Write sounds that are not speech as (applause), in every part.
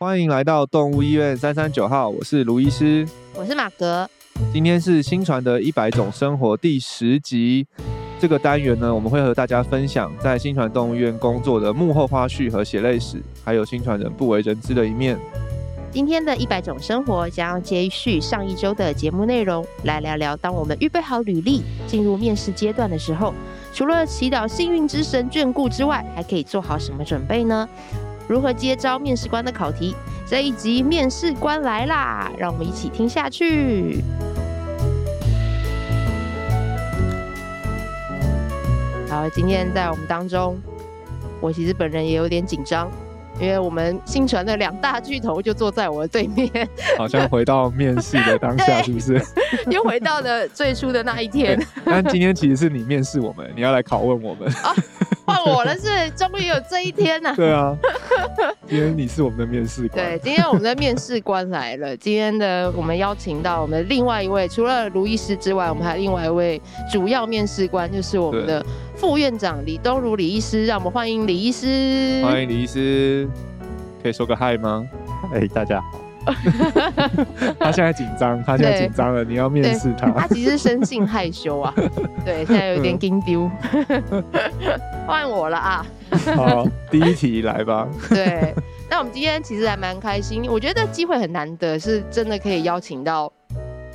欢迎来到动物医院三三九号，我是卢医师，我是马格。今天是新传的一百种生活第十集。这个单元呢，我们会和大家分享在新传动物医院工作的幕后花絮和血泪史，还有新传人不为人知的一面。今天的一百种生活将要接续上一周的节目内容，来聊聊当我们预备好履历进入面试阶段的时候，除了祈祷幸运之神眷顾之外，还可以做好什么准备呢？如何接招面试官的考题？这一集面试官来啦，让我们一起听下去。好，今天在我们当中，我其实本人也有点紧张。因为我们新传的两大巨头就坐在我的对面，好像回到面试的当下，是不是？(laughs) 又回到了最初的那一天。但今天其实是你面试我们，你要来拷问我们。啊，换我了是，终于有这一天了。对啊，今天你是我们的面试官。对，今天我们的面试官来了。(laughs) 今天的我们邀请到我们的另外一位，除了卢医师之外，我们还有另外一位主要面试官，就是我们的。副院长李东如李医师，让我们欢迎李医师。欢迎李医师，可以说个嗨吗？哎，大家好。(laughs) 他现在紧张，他现在紧张了，你要面试他。他其实生性害羞啊，(laughs) 对，现在有点惊丢。换我了啊！好，(laughs) 第一题来吧。对，那我们今天其实还蛮开心，我觉得机会很难得，是真的可以邀请到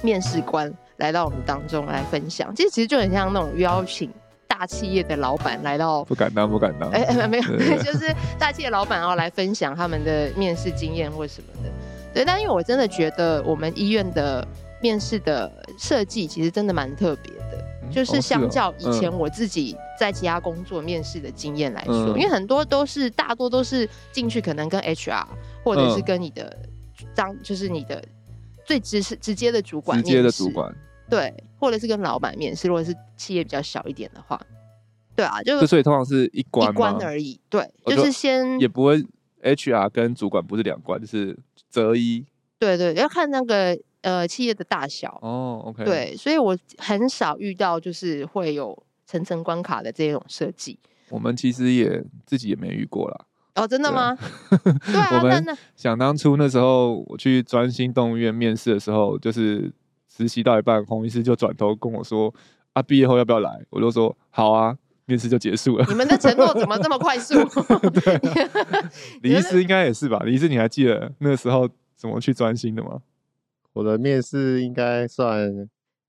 面试官来到我们当中来分享。其实其实就很像那种邀请。大企业的老板来到，不敢当，不敢当。哎、欸，没有，(laughs) 就是大企业老板然后来分享他们的面试经验或什么的。对，但因为我真的觉得我们医院的面试的设计其实真的蛮特别的，嗯、就是相较以前我自己在其他工作面试的经验来说，嗯、因为很多都是大多都是进去可能跟 HR 或者是跟你的当就是你的最直直接的主管面试，直接的主管。对，或者是跟老板面试，如果是企业比较小一点的话，对啊，就所以通常是一关一关而已。对，就是先也不会 HR 跟主管不是两关，就是择一。对对，要看那个呃企业的大小哦。OK，对，所以我很少遇到就是会有层层关卡的这种设计。我们其实也自己也没遇过啦。哦，真的吗？(laughs) 对啊，我们想当初那时候我去专心动物园面试的时候，就是。实习到一半，洪医师就转头跟我说：“啊，毕业后要不要来？”我就说：“好啊。”面试就结束了。你们的承诺怎么这么快速？(laughs) 对，(laughs) 李医师应该也是吧？李医师，你还记得那个时候怎么去专心的吗？我的面试应该算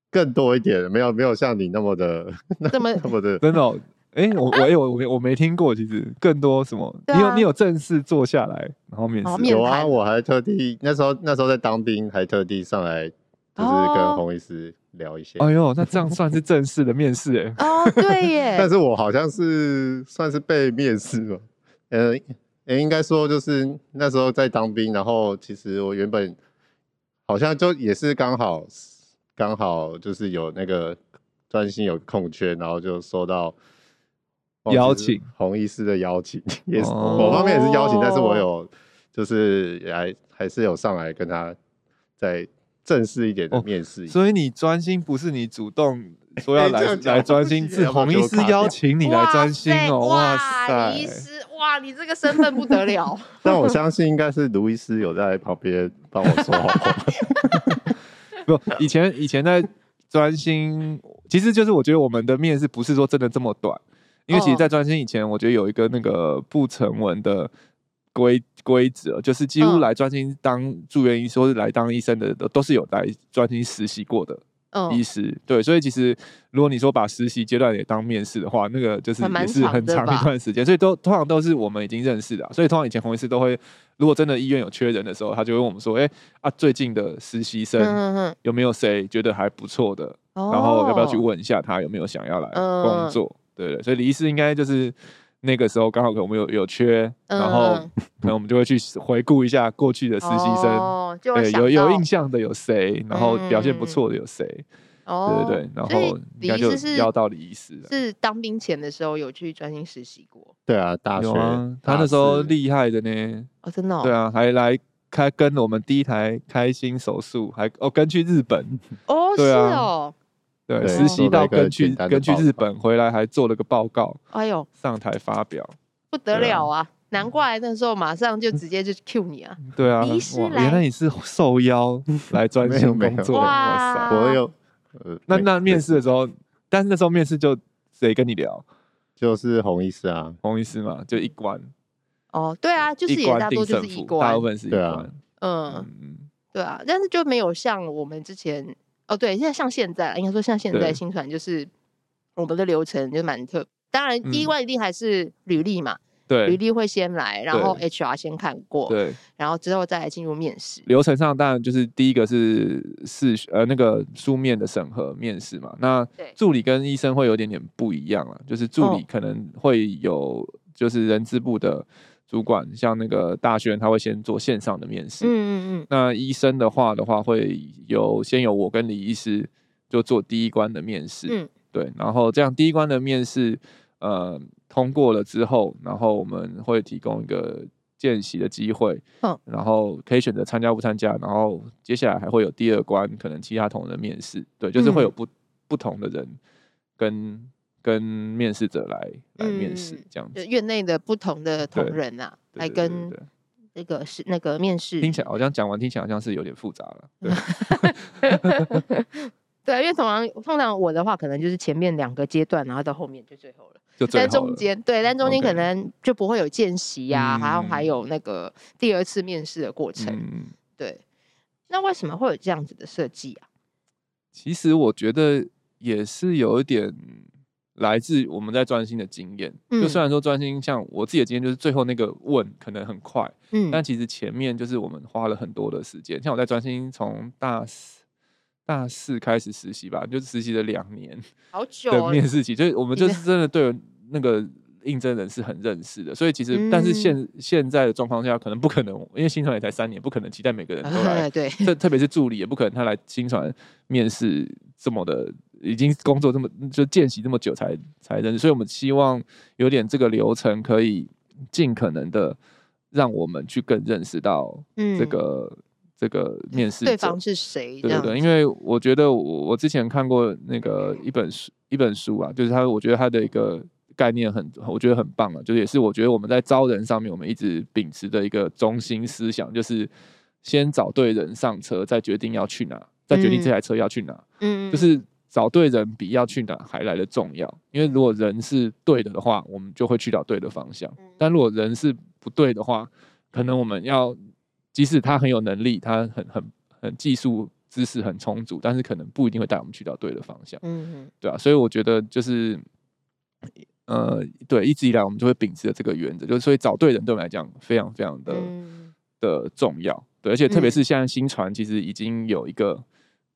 更多一点，没有没有像你那么的 (laughs) 那么那么的真的、喔。哎、欸，我我我我没我没听过，其实更多什么？啊、你有你有正式坐下来然后面试？有啊，我还特地那时候那时候在当兵，还特地上来。就是跟洪医师聊一些。哎呦，那这样算是正式的面试哎。哦，对耶。(laughs) 但是我好像是算是被面试了。呃，也应该说就是那时候在当兵，然后其实我原本好像就也是刚好刚好就是有那个专心有空缺，然后就收到邀请洪医师的邀请，(laughs) 也是某方面也是邀请，但是我有就是还还是有上来跟他在。正式一点的面试，所以你专心不是你主动说要来来专心，是洪医师邀请你来专心哦。哇塞，医师，哇，你这个身份不得了。(laughs) 但我相信应该是卢医师有在旁边帮我说好话。(laughs) 不，以前以前在专心，其实就是我觉得我们的面试不是说真的这么短，因为其实，在专心以前，我觉得有一个那个不成文的。规规则就是几乎来专心当住院医师或是来当医生的都是有来专心实习过的医师，嗯、对，所以其实如果你说把实习阶段也当面试的话，那个就是也是很长一段时间，所以都通常都是我们已经认识的，所以通常以前红医师都会，如果真的医院有缺人的时候，他就会问我们说，哎、欸、啊，最近的实习生有没有谁觉得还不错的，嗯、然后要不要去问一下他有没有想要来工作，对对，所以李医师应该就是。那个时候刚好可能我们有有缺，然后可能我们就会去回顾一下过去的实习生，对，有有印象的有谁，然后表现不错的有谁，对对对，然后应该就要到李医师了。是当兵前的时候有去专心实习过？对啊，大学他那时候厉害的呢，哦，真的，对啊，还来开跟我们第一台开心手术，还哦跟去日本，哦，是哦。对，实习到跟去跟去日本回来，还做了个报告，哎呦，上台发表，不得了啊！难怪那时候马上就直接就 Q 你啊。对啊，原来你是受邀来 (laughs) 专心工作。哇塞，我有。呃，那那面试的时候，但是那时候面试就谁跟你聊？就是洪医师啊，洪医师嘛，就一关。哦，对啊，就是也大多就是一关，大部分是一关。嗯，对啊，但是就没有像我们之前哦，对，现在像现在，应该说像现在新传就是我们的流程就蛮特，当然第一关一定还是履历嘛。嗯对，履历会先来，然后 HR 先看过，对，然后之后再来进入面试。流程上当然就是第一个是试呃那个书面的审核面试嘛。那助理跟医生会有点点不一样啊，就是助理可能会有就是人资部的主管，像那个大轩他会先做线上的面试，嗯嗯嗯。那医生的话的话会有先有我跟李医师就做第一关的面试，嗯，对，然后这样第一关的面试，呃。通过了之后，然后我们会提供一个见习的机会，嗯，然后可以选择参加不参加，然后接下来还会有第二关，可能其他同仁的面试，对，就是会有不不同的人跟跟面试者来来面试，这样子，就院内的不同的同仁啊，来跟那个是那个面试，听起来好像讲完听起来好像是有点复杂了，对。(laughs) 对，因为通常通常我的话，可能就是前面两个阶段，然后到后面就最后了。就在中间，对，但中间可能就不会有见习呀，然后还有那个第二次面试的过程。嗯、对，那为什么会有这样子的设计啊？其实我觉得也是有一点来自我们在专心的经验。嗯、就虽然说专心，像我自己的经验，就是最后那个问可能很快，嗯，但其实前面就是我们花了很多的时间。像我在专心从大四。大四开始实习吧，就是实习了两年，好久的面试期，就是我们就是真的对那个应征人是很认识的，所以其实、嗯、但是现现在的状况下，可能不可能，因为新传也才三年，不可能期待每个人都来，(laughs) 对，特特别是助理也不可能他来新传面试这么的，已经工作这么就见习这么久才才认识，所以我们希望有点这个流程可以尽可能的让我们去更认识到这个。嗯这个面试对方是谁？对对对，因为我觉得我我之前看过那个一本书一本书啊，就是他我觉得他的一个概念很我觉得很棒啊，就是也是我觉得我们在招人上面我们一直秉持的一个中心思想，就是先找对人上车，再决定要去哪，再决定这台车要去哪。嗯，就是找对人比要去哪还来的重要，因为如果人是对的的话，我们就会去找对的方向；但如果人是不对的话，可能我们要。即使他很有能力，他很很很技术知识很充足，但是可能不一定会带我们去到对的方向。嗯哼，对啊，所以我觉得就是，呃，对，一直以来我们就会秉持着这个原则，就是所以找对人对我们来讲非常非常的、嗯、的重要。对，而且特别是现在新传其实已经有一个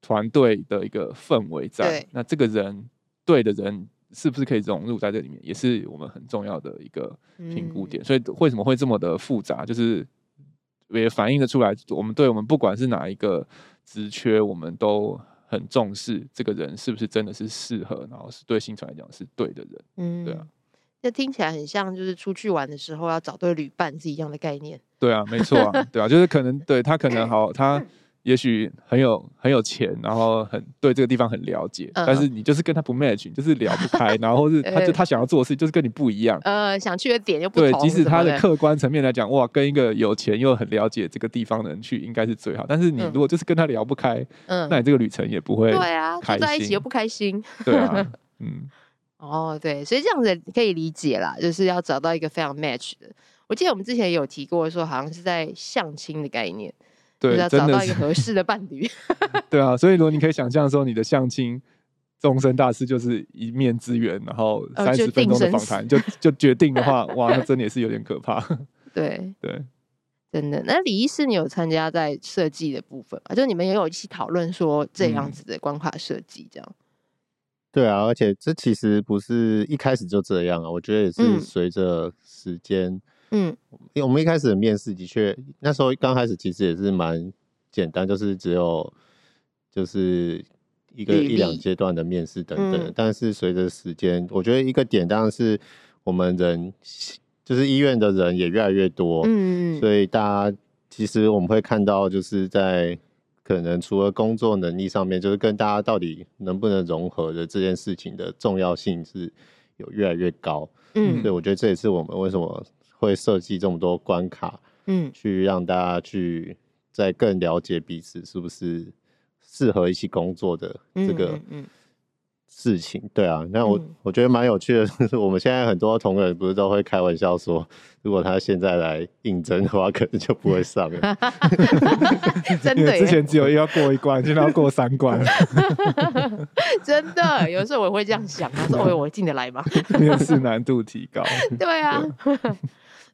团队的一个氛围在，那这个人对的人是不是可以融入在这里面，也是我们很重要的一个评估点。所以为什么会这么的复杂？就是。也反映得出来，我们对我们不管是哪一个职缺，我们都很重视这个人是不是真的是适合，然后是对新传来讲是对的人。嗯，对啊，这听起来很像就是出去玩的时候要找对旅伴是一样的概念。对啊，没错啊，对啊，就是可能对他可能好他。也许很有很有钱，然后很对这个地方很了解，嗯、但是你就是跟他不 match，就是聊不开，然后是他就 (laughs) 他想要做的事就是跟你不一样，呃，想去的点又不同。对，即使他的客观层面来讲，哇，跟一个有钱又很了解这个地方的人去，应该是最好。但是你如果就是跟他聊不开，嗯，那你这个旅程也不会对啊，住在一起又不开心。对啊，(laughs) 嗯，哦，对，所以这样子可以理解啦，就是要找到一个非常 match 的。我记得我们之前有提过，说好像是在相亲的概念。对，要找到一个合适的伴侣。(laughs) 对啊，所以如果你可以想象说，你的相亲终身大事就是一面之缘，然后三十分钟的访谈就就决定的话，哇，(laughs) 那真的也是有点可怕。(laughs) 对对，真的。那李医师，你有参加在设计的部分吗？就你们也有一起讨论说这样子的关卡设计，这样、嗯。对啊，而且这其实不是一开始就这样啊，我觉得也是随着时间、嗯。嗯，因为我们一开始的面试的确，那时候刚开始其实也是蛮简单，就是只有就是一个一两阶段的面试等等。嗯、但是随着时间，我觉得一个点当然是我们人就是医院的人也越来越多，嗯，所以大家其实我们会看到，就是在可能除了工作能力上面，就是跟大家到底能不能融合的这件事情的重要性是有越来越高。嗯，所以我觉得这也是我们为什么。会设计这么多关卡，嗯，去让大家去再更了解彼此是不是适合一起工作的这个，嗯。嗯事情对啊，那我、嗯、我觉得蛮有趣的，是我们现在很多同仁不是都会开玩笑说，如果他现在来应征的话，可能就不会上了。(laughs) (laughs) 真的，之前只有要过一关，现在要过三关。(laughs) 真的，有时候我会这样想，他说：“我进得来吗？”面试难度提高。对啊。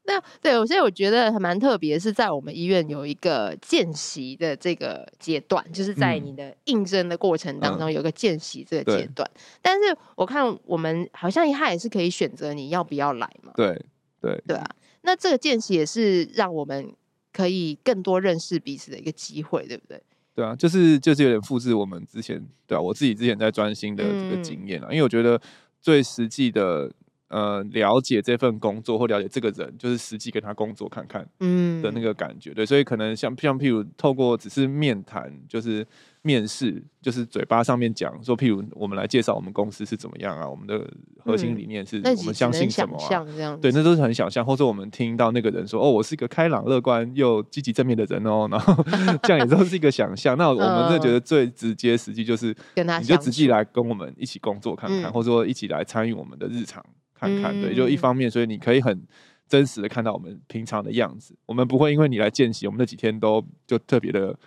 对那对，所以我觉得还蛮特别，是在我们医院有一个见习的这个阶段，就是在你的应征的过程当中有个见习这个阶段。嗯、但是我看我们好像他也是可以选择你要不要来嘛。对对对啊，那这个见习也是让我们可以更多认识彼此的一个机会，对不对？对啊，就是就是有点复制我们之前对啊，我自己之前在专心的这个经验啊，嗯、因为我觉得最实际的。呃，了解这份工作或了解这个人，就是实际跟他工作看看，嗯的那个感觉，嗯、对，所以可能像像譬如透过只是面谈，就是面试，就是嘴巴上面讲说，譬如我们来介绍我们公司是怎么样啊，我们的核心理念是我们相信什么啊，对，那都是很想象，或者我们听到那个人说，哦，我是一个开朗乐观又积极正面的人哦，然后 (laughs) 这样也都是一个想象。那我们真的觉得最直接实际就是跟他，你就直接来跟我们一起工作看看，嗯、或者说一起来参与我们的日常。看看，对，就一方面，所以你可以很真实的看到我们平常的样子。我们不会因为你来见习，我们那几天都就特别的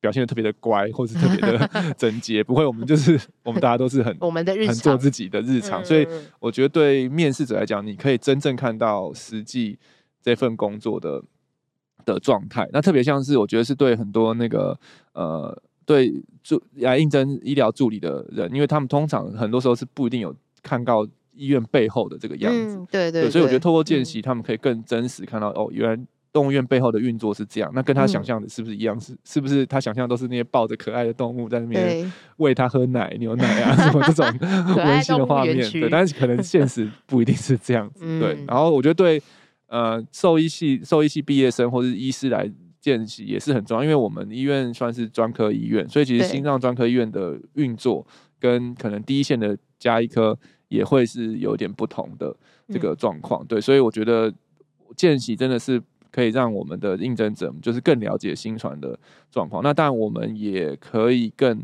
表现的特别的乖，或是特别的 (laughs) 整洁。不会，我们就是我们大家都是很 (laughs) 我们的日常，很做自己的日常。所以我觉得对面试者来讲，你可以真正看到实际这份工作的的状态。那特别像是我觉得是对很多那个呃对助来应征医疗助理的人，因为他们通常很多时候是不一定有看到。医院背后的这个样子，嗯、对，对，所以我觉得透过见习，他们可以更真实看到、嗯、哦，原来动物园背后的运作是这样。那跟他想象的是不是一样？是、嗯、是不是他想象都是那些抱着可爱的动物在那边喂他喝奶、牛奶啊 (laughs) 什么这种温馨的画面？对，但是可能现实 (laughs) 不一定是这样子。嗯、对，然后我觉得对呃兽医系兽医系毕业生或者是医师来见习也是很重要，因为我们医院算是专科医院，所以其实心脏专科医院的运作跟可能第一线的加一科。也会是有点不同的这个状况，嗯、对，所以我觉得见习真的是可以让我们的应征者就是更了解新传的状况。那当然，我们也可以更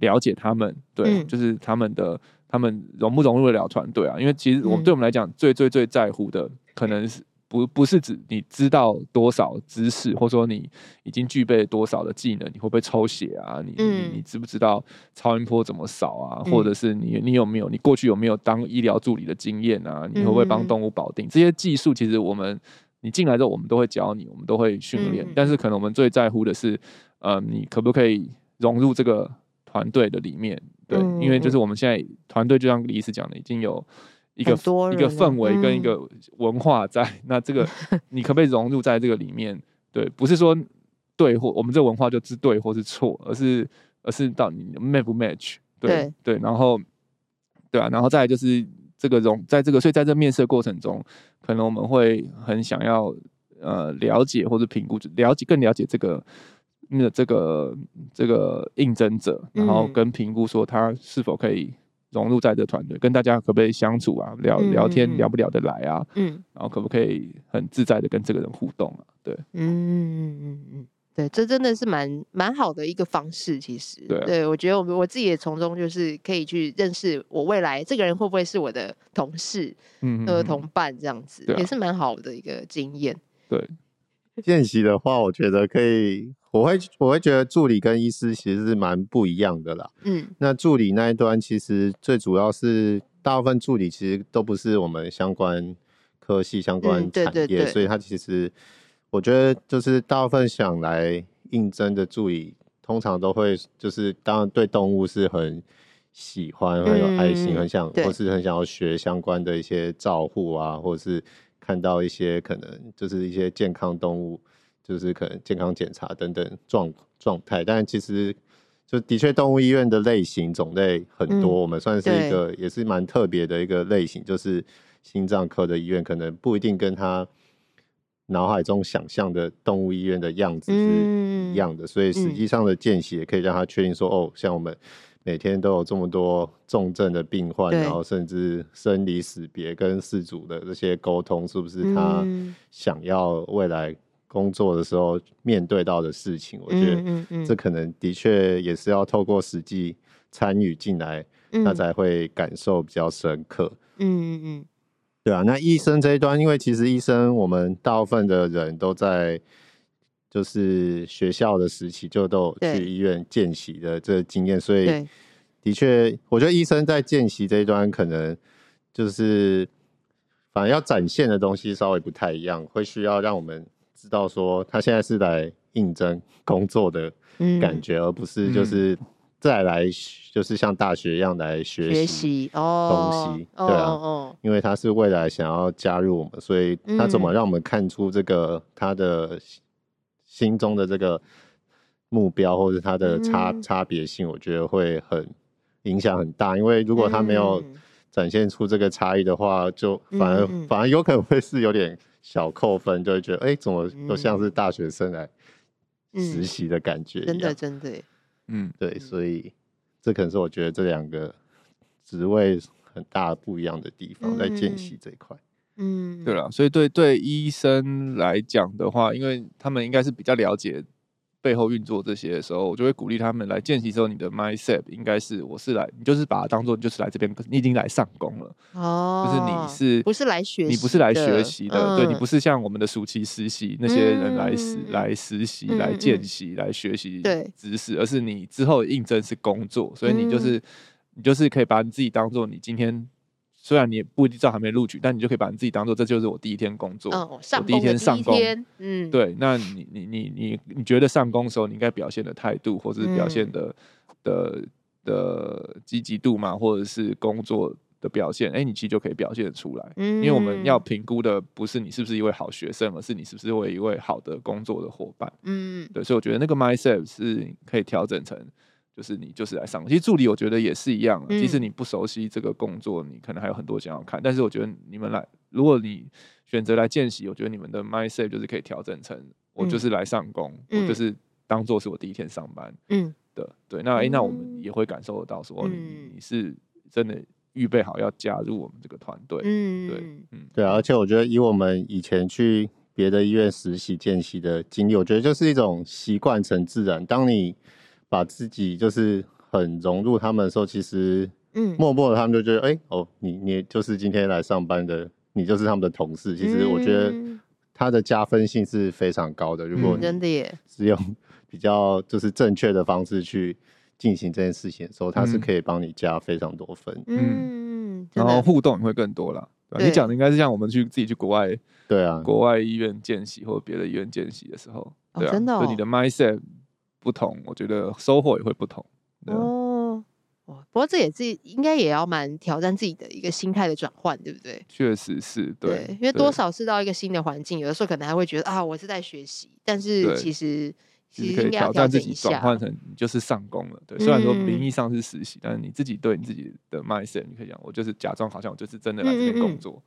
了解他们，对，嗯、就是他们的他们融不融入得了团队啊？因为其实我们对我们来讲，最最最在乎的可能是。不不是指你知道多少知识，或者说你已经具备多少的技能，你会不会抽血啊？你、嗯、你你知不知道超音波怎么扫啊？嗯、或者是你你有没有你过去有没有当医疗助理的经验啊？你会不会帮动物保定？嗯、这些技术其实我们你进来之后，我们都会教你，我们都会训练。嗯、但是可能我们最在乎的是，呃，你可不可以融入这个团队的里面？对，嗯、因为就是我们现在团队就像李医师讲的，已经有。一个一个氛围跟一个文化在，嗯、那这个 (laughs) 你可不可以融入在这个里面？对，不是说对或我们这文化就是对或是错，而是而是到你 match 不 match？对对，对，然后对啊，然后再来就是这个融在这个，所以在这面试的过程中，可能我们会很想要呃了解或者评估，了解更了解这个那这个这个应征者，然后跟评估说他是否可以。融入在这团队，跟大家可不可以相处啊？聊聊天聊不聊得来啊？嗯，然后可不可以很自在的跟这个人互动啊？对，嗯嗯嗯对，这真的是蛮蛮好的一个方式，其实，对，啊、对，我觉得我我自己也从中就是可以去认识我未来这个人会不会是我的同事，嗯，呃，同伴这样子，啊、也是蛮好的一个经验。对，见习的话，我觉得可以。我会我会觉得助理跟医师其实是蛮不一样的啦。嗯，那助理那一端其实最主要是大部分助理其实都不是我们相关科系相关产业，嗯、对对对，所以他其实我觉得就是大部分想来应征的助理，通常都会就是当然对动物是很喜欢、很有爱心、嗯、很想或是很想要学相关的一些照护啊，或者是看到一些可能就是一些健康动物。就是可能健康检查等等状状态，但其实就的确动物医院的类型种类很多，嗯、我们算是一个也是蛮特别的一个类型，就是心脏科的医院可能不一定跟他脑海中想象的动物医院的样子是一样的，嗯、所以实际上的见习也可以让他确定说，哦，像我们每天都有这么多重症的病患，然后甚至生离死别跟事主的这些沟通，是不是他想要未来工作的时候面对到的事情？嗯、我觉得这可能的确也是要透过实际参与进来，他、嗯、才会感受比较深刻。嗯嗯嗯，对啊。那医生这一端，因为其实医生我们大部分的人都在。就是学校的时期就都有去医院见习的这个经验，所以的确，我觉得医生在见习这一端可能就是反正要展现的东西稍微不太一样，会需要让我们知道说他现在是来应征工作的感觉，而不是就是再来就是像大学一样来学习东西，对啊，因为他是未来想要加入我们，所以他怎么让我们看出这个他的。心中的这个目标，或者他的差、嗯、差别性，我觉得会很影响很大。因为如果他没有展现出这个差异的话，就反而、嗯、反而有可能会是有点小扣分，就会觉得哎、欸，怎么都像是大学生来实习的感觉、嗯。真的，真的，嗯，对，所以这可能是我觉得这两个职位很大不一样的地方，在见习这一块。嗯，对了，所以对对医生来讲的话，因为他们应该是比较了解背后运作这些的时候，我就会鼓励他们来见习之后，你的 mindset 应该是我是来，你就是把它当做你就是来这边，你已经来上工了哦，就是你是不是来学习？你不是来学习的，嗯、对你不是像我们的暑期实习那些人来实、嗯、来实习、嗯、来见习、嗯、来学习知识，而是你之后应征是工作，所以你就是、嗯、你就是可以把你自己当做你今天。虽然你也不一定知道还没录取，但你就可以把你自己当做这就是我第一天工作，哦、我第一天上工，嗯，对，那你你你你你觉得上工的时候你应该表现的态度，或者是表现的、嗯、的的积极度嘛，或者是工作的表现，哎、欸，你其实就可以表现出来，嗯，因为我们要评估的不是你是不是一位好学生，而是你是不是为一位好的工作的伙伴，嗯，对，所以我觉得那个 mindset 是可以调整成。就是你就是来上，其实助理我觉得也是一样，即使你不熟悉这个工作，你可能还有很多想要看。但是我觉得你们来，如果你选择来见习，我觉得你们的 mindset 就是可以调整成，我就是来上工，我就是当做是我第一天上班。嗯，的对，那哎，那我们也会感受得到说，你是真的预备好要加入我们这个团队。嗯，对，嗯，对啊，而且我觉得以我们以前去别的医院实习见习的经历，我觉得就是一种习惯成自然。当你把自己就是很融入他们的时候，其实，嗯，默默的他们就觉得，哎、哦，你你就是今天来上班的，你就是他们的同事。其实我觉得他的加分性是非常高的。如果真的耶，是用比较就是正确的方式去进行这件事情的时候，他是可以帮你加非常多分。嗯，然后互动也会更多了。你讲的应该是像我们去自己去国外，对啊，国外医院见习或者别的医院见习的时候，对啊，真的，就你的 mindset。不同，我觉得收获也会不同。哦，不过这也是应该也要蛮挑战自己的一个心态的转换，对不对？确实是对，对，因为多少是到一个新的环境，有的时候可能还会觉得啊，我是在学习，但是其实其实可以挑战自己，转换成就是上工了。对，虽然说名义上是实习，但是你自己对你自己的 mindset，你可以讲，我就是假装好像我就是真的来这边工作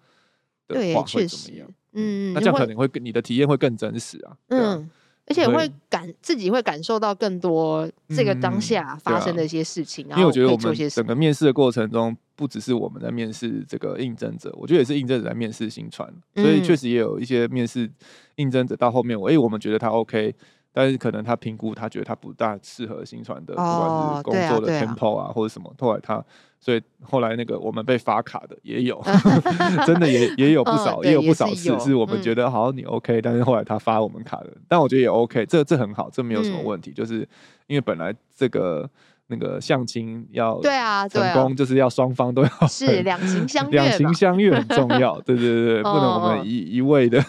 的话，会怎么样？嗯，那这样可能会更你的体验会更真实啊。嗯。而且会感自己会感受到更多这个当下发生的一些事情，然后因为我觉得我们整个面试的过程中，不只是我们在面试这个应征者，我觉得也是应征者在面试新传，所以确实也有一些面试应征者到后面，我哎，我们觉得他 OK。但是可能他评估，他觉得他不大适合新传的，不管是工作的 tempo 啊，或者什么。后来他，所以后来那个我们被发卡的也有，(laughs) (laughs) 真的也也有不少，也有不少次是我们觉得好你 OK，但是后来他发我们卡的，但我觉得也 OK，这这很好，这没有什么问题，就是因为本来这个。那个相亲要对啊，成功就是要双方都要 (laughs) 是两情相悦，两情相悦很重要。对对对，不能我们一一味的。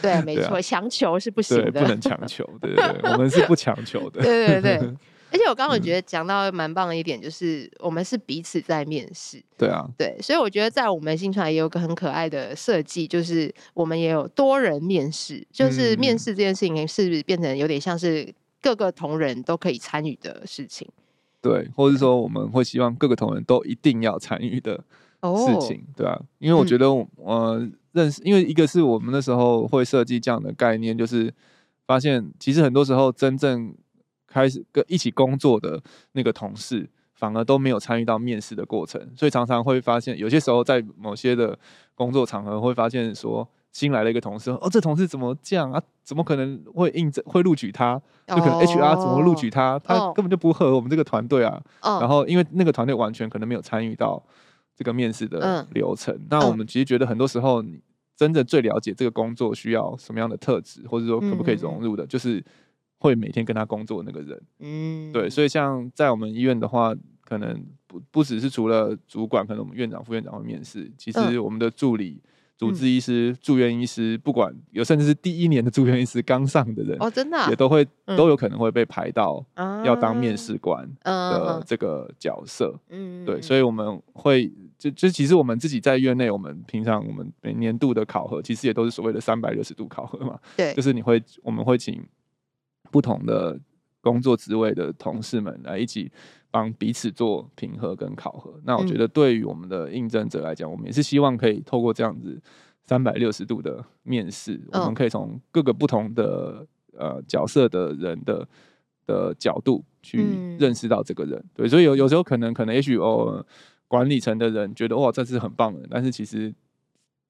对，没错，强求是不行的，不能强求。对对对，我们是不强求的。对对对，而且我刚刚觉得讲到蛮棒的一点，就是我们是彼此在面试。对啊，对，所以我觉得在我们新传也有个很可爱的设计，就是我们也有多人面试，就是面试这件事情是不是变成有点像是各个同仁都可以参与的事情。对，或者是说我们会希望各个同仁都一定要参与的事情，对啊，因为我觉得我、嗯呃、认识，因为一个是我们那时候会设计这样的概念，就是发现其实很多时候真正开始跟一起工作的那个同事，反而都没有参与到面试的过程，所以常常会发现，有些时候在某些的工作场合会发现说，新来了一个同事，哦，这同事怎么这样啊？怎么可能会应征会录取他？就可能 HR 怎么录取他？他根本就不合我们这个团队啊。然后因为那个团队完全可能没有参与到这个面试的流程。那我们其实觉得很多时候，你真的最了解这个工作需要什么样的特质，或者说可不可以融入的，就是。会每天跟他工作的那个人，嗯，对，所以像在我们医院的话，可能不不只是除了主管，可能我们院长、副院长会面试，其实我们的助理、主治医师、住院医师，不管有甚至是第一年的住院医师刚上的人，哦，真的也都会都有可能会被排到要当面试官的这个角色，嗯，对，所以我们会就就其实我们自己在院内，我们平常我们每年度的考核，其实也都是所谓的三百六十度考核嘛，对，就是你会我们会请。不同的工作职位的同事们来一起帮彼此做评核跟考核。那我觉得对于我们的应征者来讲，我们也是希望可以透过这样子三百六十度的面试，我们可以从各个不同的呃角色的人的的角度去认识到这个人。对，所以有有时候可能可能也许哦管理层的人觉得哇这是很棒的，但是其实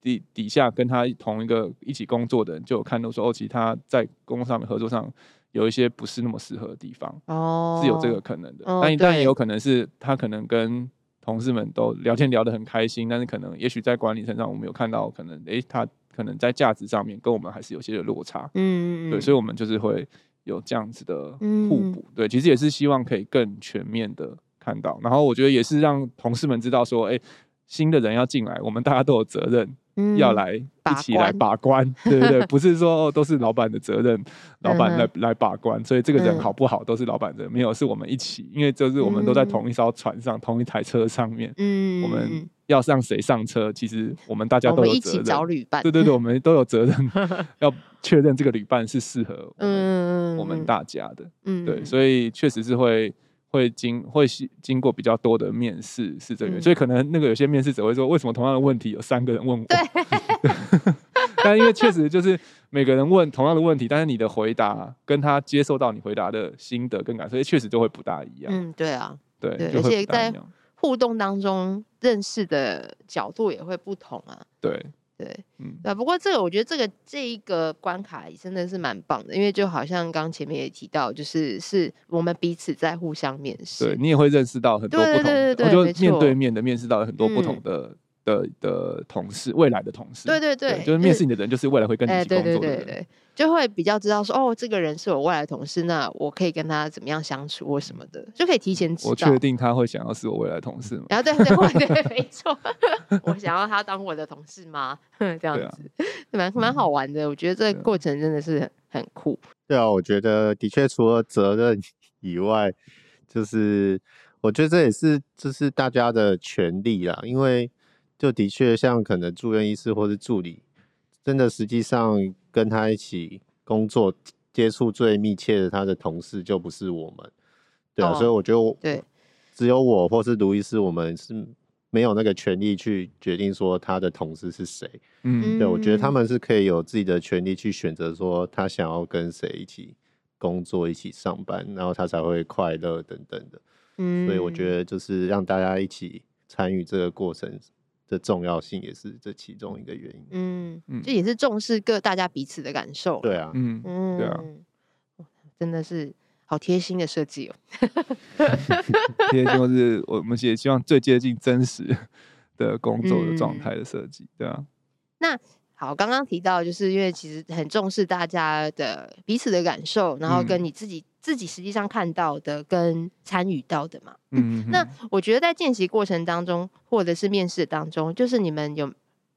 底底下跟他同一个一起工作的人就有看到说哦，其实他在工作上面合作上。有一些不是那么适合的地方，哦，是有这个可能的。哦、但但也有可能是他可能跟同事们都聊天聊得很开心，但是可能也许在管理层上，我们有看到可能，诶、欸，他可能在价值上面跟我们还是有些的落差。嗯，对，所以我们就是会有这样子的互补。嗯、对，其实也是希望可以更全面的看到。然后我觉得也是让同事们知道说，哎、欸，新的人要进来，我们大家都有责任。要来一起来把关，对对对，(laughs) 不是说哦都是老板的责任，老板来来把关，所以这个人好不好都是老板的，没有是我们一起，因为就是我们都在同一艘船上，同一台车上面，嗯，我们。要让谁上车，其实我们大家都有责任，一起找旅伴，对对对，我们都有责任 (laughs) 要确认这个旅伴是适合嗯我们大家的，嗯，对，所以确实是会。会经会经过比较多的面试，是这个，嗯、所以可能那个有些面试者会说，为什么同样的问题有三个人问我？对，(laughs) 但因为确实就是每个人问同样的问题，但是你的回答跟他接受到你回答的心得跟感受，确实就会不大一样。嗯，对啊，对，对，而且在互动当中认识的角度也会不同啊。对。对，嗯，对，不过这个我觉得这个这一个关卡真的是蛮棒的，因为就好像刚前面也提到，就是是我们彼此在互相面试，对，你也会认识到很多不同的，我就面对面的面试到很多不同的。嗯的的同事，未来的同事，对对对，对就是面试你的人，就是未来会跟你一起工作的人，欸、对对对对，就会比较知道说，哦，这个人是我未来的同事，那我可以跟他怎么样相处或什么的，就可以提前知道。我确定他会想要是我未来的同事吗？然后对对对，对，(laughs) 没错，(laughs) 我想要他当我的同事吗？(laughs) 这样子，蛮蛮、啊、好玩的。我觉得这个过程真的是很酷。对啊，我觉得的确除了责任以外，就是我觉得这也是这是大家的权利啦，因为。就的确像可能住院医师或是助理，真的实际上跟他一起工作接触最密切的他的同事就不是我们，对啊，哦、所以我觉得我对只有我或是卢医师，我们是没有那个权利去决定说他的同事是谁，嗯，对，我觉得他们是可以有自己的权利去选择说他想要跟谁一起工作、一起上班，然后他才会快乐等等的，嗯，所以我觉得就是让大家一起参与这个过程。的重要性也是这其中一个原因。嗯嗯，这也是重视各大家彼此的感受。对啊，嗯嗯，对啊，真的是好贴心的设计哦。(laughs) 贴心是我们也希望最接近真实的工作的状态的设计。对啊。那好，刚刚提到就是因为其实很重视大家的彼此的感受，然后跟你自己。自己实际上看到的跟参与到的嘛，嗯，那我觉得在见习过程当中，或者是面试当中，就是你们有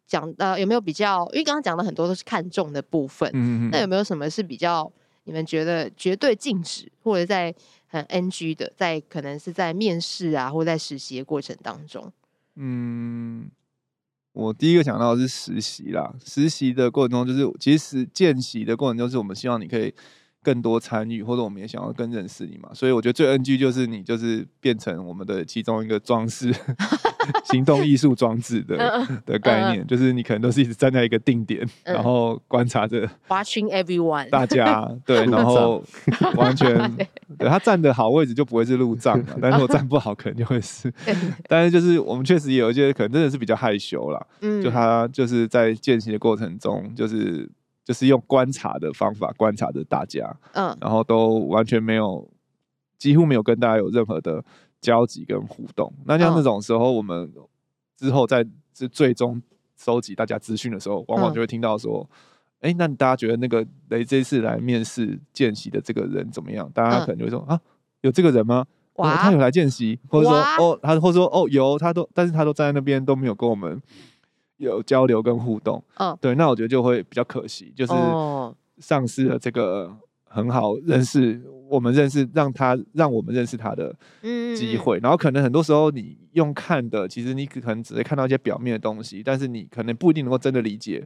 讲呃有没有比较？因为刚刚讲的很多都是看重的部分，嗯，那有没有什么是比较你们觉得绝对禁止，或者在很 NG 的，在可能是在面试啊，或在实习的过程当中？嗯，我第一个想到的是实习啦，实习的过程中，就是其实见习的过程中，就是我们希望你可以。更多参与，或者我们也想要更认识你嘛，所以我觉得最 NG 就是你就是变成我们的其中一个装饰 (laughs) 行动艺术装置的 (laughs) 的概念，就是你可能都是一直站在一个定点，然后观察着 watching everyone 大家，(laughs) 对，然后完全对他站的好位置就不会是路障了，但是我站不好可能就会是，但是就是我们确实也有一些可能真的是比较害羞啦，嗯，就他就是在见习的过程中，就是就是用观察的方法观察着大家，嗯，然后都完全没有。几乎没有跟大家有任何的交集跟互动。那像那种时候，我们之后在是最终收集大家资讯的时候，往往就会听到说：“哎、嗯欸，那大家觉得那个雷这次来面试见习的这个人怎么样？”大家可能就会说：“嗯、啊，有这个人吗？哇、哦，他有来见习，或者说哦，他或者说哦有，他都，但是他都站在那边都没有跟我们有交流跟互动。嗯，对，那我觉得就会比较可惜，就是丧失了这个。”很好认识，我们认识，让他让我们认识他的机会。然后可能很多时候你用看的，其实你可能只是看到一些表面的东西，但是你可能不一定能够真的理解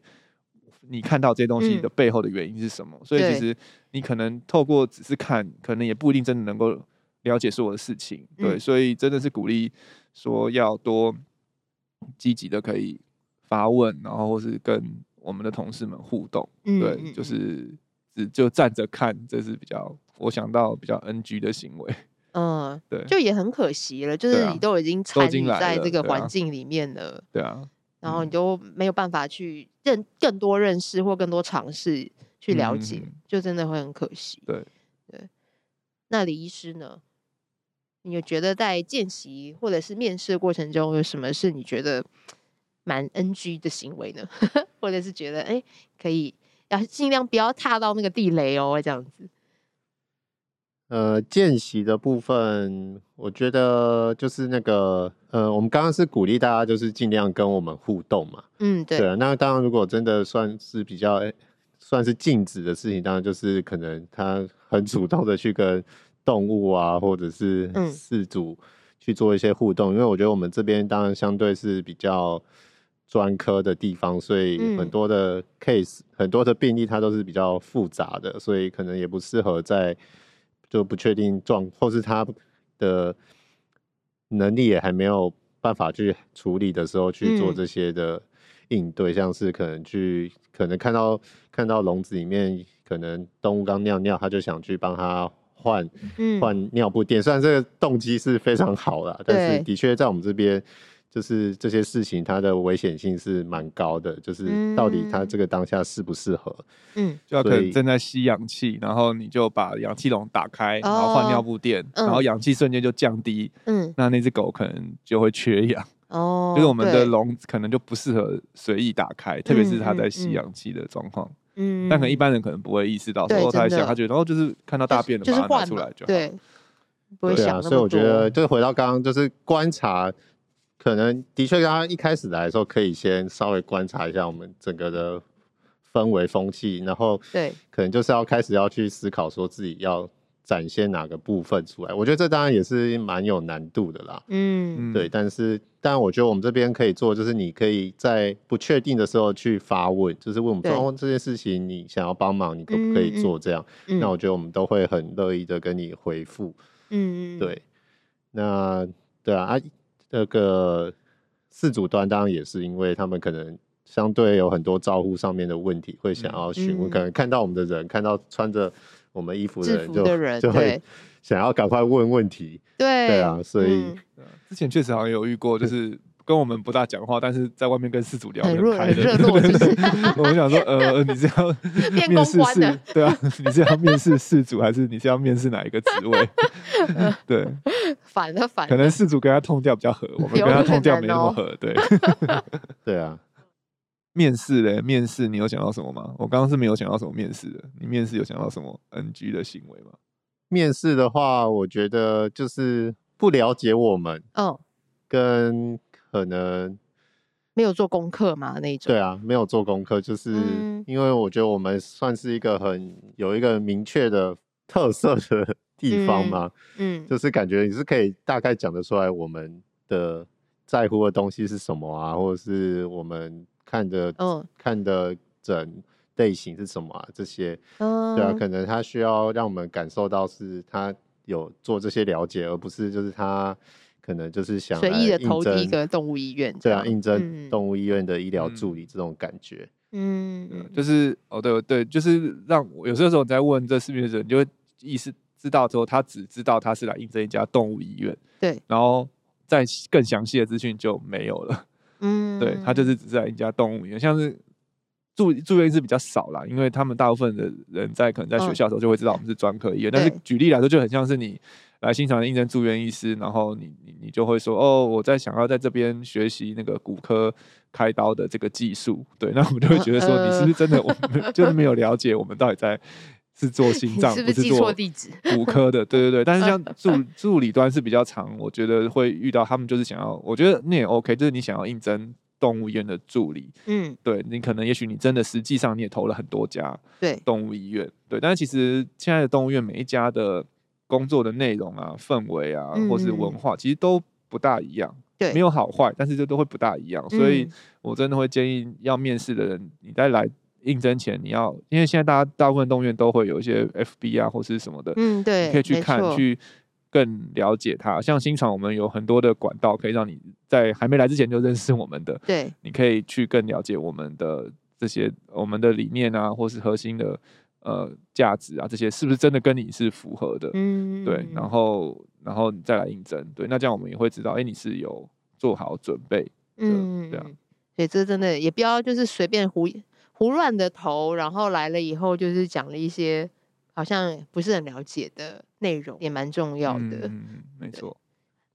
你看到这些东西的背后的原因是什么。所以其实你可能透过只是看，可能也不一定真的能够了解所有的事情。对，所以真的是鼓励说要多积极的可以发问，然后或是跟我们的同事们互动。对，就是只。就站着看，这是比较我想到比较 NG 的行为。嗯，(laughs) 对，就也很可惜了，就是你都已经参与在这个环境里面了，对啊，然后你都没有办法去认更多认识或更多尝试去了解，嗯、就真的会很可惜。对对，那李医师呢？你有觉得在见习或者是面试的过程中，有什么是你觉得蛮 NG 的行为呢？(laughs) 或者是觉得哎、欸、可以？要尽量不要踏到那个地雷哦，这样子。呃，见习的部分，我觉得就是那个，呃，我们刚刚是鼓励大家就是尽量跟我们互动嘛。嗯，对。对，那当然，如果真的算是比较算是禁止的事情，当然就是可能他 (laughs) 很主动的去跟动物啊，或者是饲主去做一些互动，嗯、因为我觉得我们这边当然相对是比较。专科的地方，所以很多的 case，、嗯、很多的病例，它都是比较复杂的，所以可能也不适合在就不确定状，或是他的能力也还没有办法去处理的时候去做这些的应对，嗯、像是可能去可能看到看到笼子里面可能动物刚尿尿，他就想去帮他换换尿布垫，虽然这个动机是非常好的，但是的确在我们这边。就是这些事情，它的危险性是蛮高的。就是到底它这个当下适不适合？嗯，就要可能正在吸氧气，然后你就把氧气笼打开，然后换尿布垫，然后氧气瞬间就降低。嗯，那那只狗可能就会缺氧。哦，就是我们的笼可能就不适合随意打开，特别是它在吸氧气的状况。嗯，但可能一般人可能不会意识到，说他想，他觉得哦，就是看到大便了，把它拿出来就好。对，不会想那么多。所以我觉得，就是回到刚刚，就是观察。可能的确，刚刚一开始来的时候，可以先稍微观察一下我们整个的氛围风气，然后对，可能就是要开始要去思考，说自己要展现哪个部分出来。我觉得这当然也是蛮有难度的啦。嗯，对。但是，但我觉得我们这边可以做，就是你可以在不确定的时候去发问，就是问我们说：“哦，这件事情你想要帮忙，你可不可以做？”这样，嗯嗯、那我觉得我们都会很乐意的跟你回复。嗯嗯，对。那对啊啊。这个四组端当然也是，因为他们可能相对有很多招呼上面的问题，会想要询问，嗯、可能看到我们的人，看到穿着我们衣服的人就，就 (laughs) 就会想要赶快问问题。对对啊，所以、嗯、之前确实好像有遇过，就是。跟我们不大讲话，但是在外面跟事主聊很开的，热络就是。我们想说，呃，你是要面试是？对啊，你是要面试事主，还是你是要面试哪一个职位？(laughs) 对，(laughs) 反了反。可能事主跟他痛调比较合，我们跟他痛调没那么合。对，(laughs) 对啊。面试嘞，面试你有想到什么吗？我刚刚是没有想到什么面试的。你面试有想到什么 NG 的行为吗？面试的话，我觉得就是不了解我们。哦。跟可能没有做功课嘛，那种。对啊，没有做功课，就是因为我觉得我们算是一个很有一个明确的 (laughs) 特色的地方嘛，嗯，嗯，就是感觉你是可以大概讲得出来我们的在乎的东西是什么啊，或者是我们看的、哦、看的整类型是什么啊，这些，嗯、对啊，可能他需要让我们感受到是他有做这些了解，而不是就是他。可能就是想随意的投递一个动物医院，对啊，应征动物医院的医疗助理这种感觉。嗯，就是哦，对对，就是让我有时候你在问这视频的时候，你，就会意识知道之后，他只知道他是来应征一家动物医院，对，然后再更详细的资讯就没有了。嗯，(laughs) 对，他就是只是来一家动物医院，像是住住院医师比较少啦，因为他们大部分的人在可能在学校的时候就会知道我们是专科医院，但是举例来说，就很像是你。来新传应征住院医师，然后你你你就会说哦，我在想要在这边学习那个骨科开刀的这个技术，对，那我们就会觉得说你是不是真的，我们就是没有了解我们到底在 (laughs) 是做心脏，不是做骨科的，对对对。但是像 (laughs) 助助理端是比较长，我觉得会遇到他们就是想要，我觉得那也 OK，就是你想要应征动物医院的助理，嗯，对你可能也许你真的实际上你也投了很多家对。动物医院，对，但是其实现在的动物医院每一家的。工作的内容啊、氛围啊，或是文化，其实都不大一样。对，没有好坏，但是这都会不大一样。所以我真的会建议要面试的人，你在来应征前，你要，因为现在大家大部分动物医院都会有一些 FB 啊，或是什么的，嗯，对，你可以去看，去更了解它。像新厂，我们有很多的管道，可以让你在还没来之前就认识我们的。对，你可以去更了解我们的这些我们的理念啊，或是核心的。呃，价值啊，这些是不是真的跟你是符合的？嗯，对，然后，然后你再来应征，对，那这样我们也会知道，哎，你是有做好准备，嗯，这样，所以这真的也不要就是随便胡胡乱的投，然后来了以后就是讲了一些好像不是很了解的内容，也蛮重要的。嗯，没错。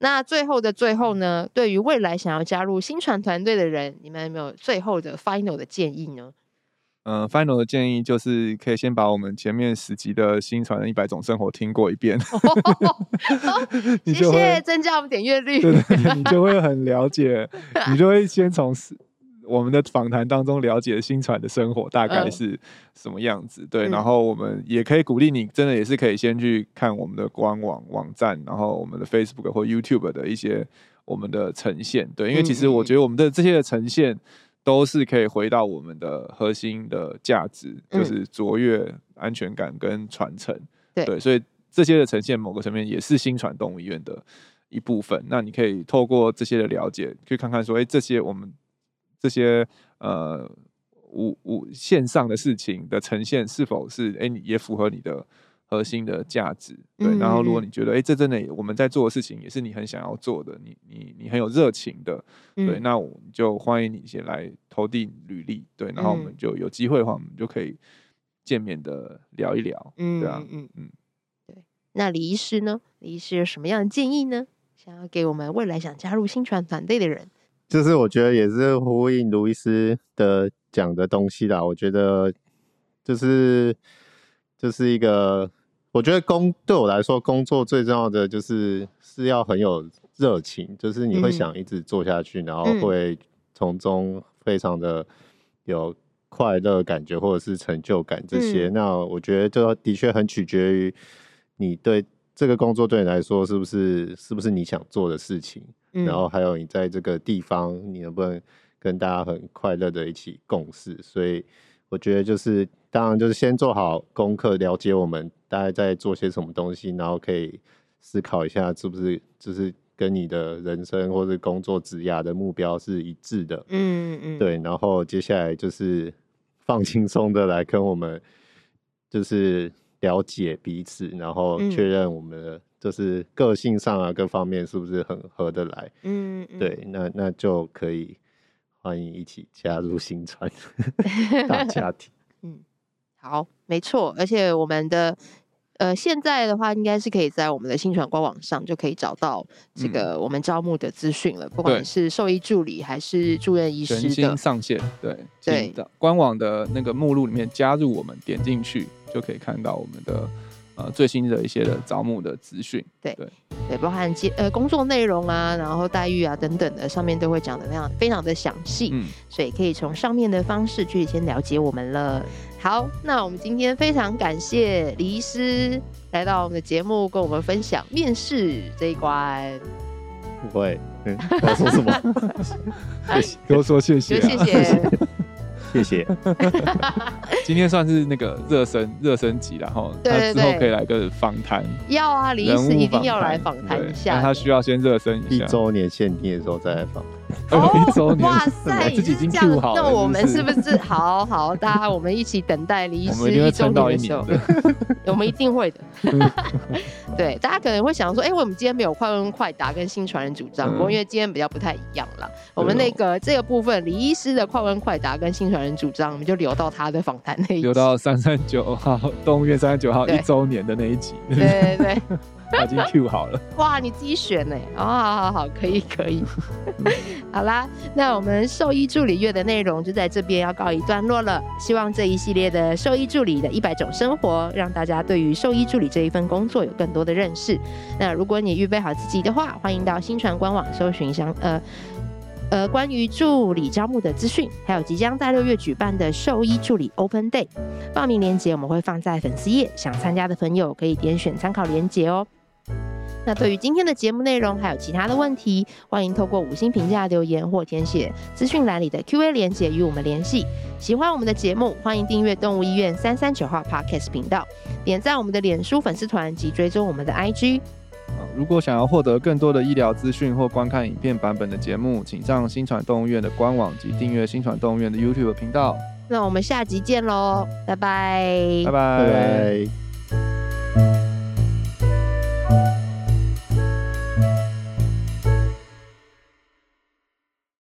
那最后的最后呢，对于未来想要加入新传团队的人，你们有没有最后的 final 的建议呢？嗯、呃、，final 的建议就是可以先把我们前面十集的新传的一百种生活听过一遍，(laughs) (laughs) 谢谢增加我们点阅率，对，(laughs) 你就会很了解，你就会先从我们的访谈当中了解新传的生活大概是什么样子，对，然后我们也可以鼓励你，真的也是可以先去看我们的官网网站，然后我们的 Facebook 或 YouTube 的一些我们的呈现，对，因为其实我觉得我们的这些的呈现。都是可以回到我们的核心的价值，就是卓越、安全感跟传承。对，对，所以这些的呈现，某个层面也是新传动物医院的一部分。那你可以透过这些的了解，去看看说，哎，这些我们这些呃无无线上的事情的呈现，是否是哎你也符合你的。核心的价值，对。然后，如果你觉得，哎、欸，这真的我们在做的事情也是你很想要做的，你你你很有热情的，对，那我们就欢迎你先来投递履历，对。然后我们就有机会的话，我们就可以见面的聊一聊，嗯，对啊，嗯嗯，对。那李医师呢？李医师有什么样的建议呢？想要给我们未来想加入新传团队的人，就是我觉得也是呼应卢医师的讲的东西啦。我觉得就是就是一个。我觉得工对我来说，工作最重要的就是是要很有热情，就是你会想一直做下去，嗯、然后会从中非常的有快乐感觉或者是成就感这些。嗯、那我觉得这的确很取决于你对这个工作对你来说是不是是不是你想做的事情，嗯、然后还有你在这个地方你能不能跟大家很快乐的一起共事。所以我觉得就是当然就是先做好功课，了解我们。大概在做些什么东西，然后可以思考一下，是不是就是跟你的人生或者工作职涯的目标是一致的？嗯嗯，对。然后接下来就是 (laughs) 放轻松的来跟我们，就是了解彼此，然后确认我们的就是个性上啊各方面是不是很合得来？嗯嗯，对。那那就可以欢迎一起加入新传 (laughs) 大家庭。(laughs) 嗯，好，没错，而且我们的。呃，现在的话，应该是可以在我们的新传官网上就可以找到这个我们招募的资讯了。嗯、不管是兽医助理还是住院医师的，新上线。对对，官网的那个目录里面加入我们，点进去就可以看到我们的呃最新的一些的招募的资讯。对对对，包含接呃工作内容啊，然后待遇啊等等的，上面都会讲的非常非常的详细。嗯，所以可以从上面的方式去先了解我们了。好，那我们今天非常感谢李医师来到我们的节目，跟我们分享面试这一关。不会，嗯，(laughs) 我要说什么？(laughs) (laughs) 谢谢，多说谢谢，谢谢，谢谢。(laughs) 今天算是那个热身热身集，然后他之后可以来个访谈。要啊，李医师一定要来访谈一下。那他需要先热身一下，一周年限定的时候再来访。(laughs) 哦，一周年，哇塞，(laughs) 自己已经 Q 好了。那我们是不是 (laughs) 好好？大家我们一起等待李医师一周年的时候，我们一定会的。对，大家可能会想说，哎，我们今天没有快问快答跟新传人主张，不过因为今天比较不太一样啦。我们那个这个部分，李医师的快问快答跟新传人主张，我们就留到他的访谈那一集，留到三三九号动物园三三九号一周年的那一集。对对对。已经 Q 好了，哇！你自己选呢？哦，好好好，可以可以。(laughs) 好啦，那我们兽医助理月的内容就在这边要告一段落了。希望这一系列的兽医助理的一百种生活，让大家对于兽医助理这一份工作有更多的认识。那如果你预备好自己的话，欢迎到新传官网搜寻相呃呃关于助理招募的资讯，还有即将在六月举办的兽医助理 Open Day 报名链接，我们会放在粉丝页，想参加的朋友可以点选参考链接哦。那对于今天的节目内容还有其他的问题，欢迎透过五星评价留言或填写资讯栏里的 Q&A 连结与我们联系。喜欢我们的节目，欢迎订阅动物医院三三九号 Podcast 频道，点赞我们的脸书粉丝团及追踪我们的 IG。如果想要获得更多的医疗资讯或观看影片版本的节目，请上新传动物院的官网及订阅新传动物院的 YouTube 频道。那我们下集见喽，拜拜，拜拜。拜拜。